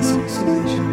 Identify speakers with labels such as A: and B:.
A: That's an.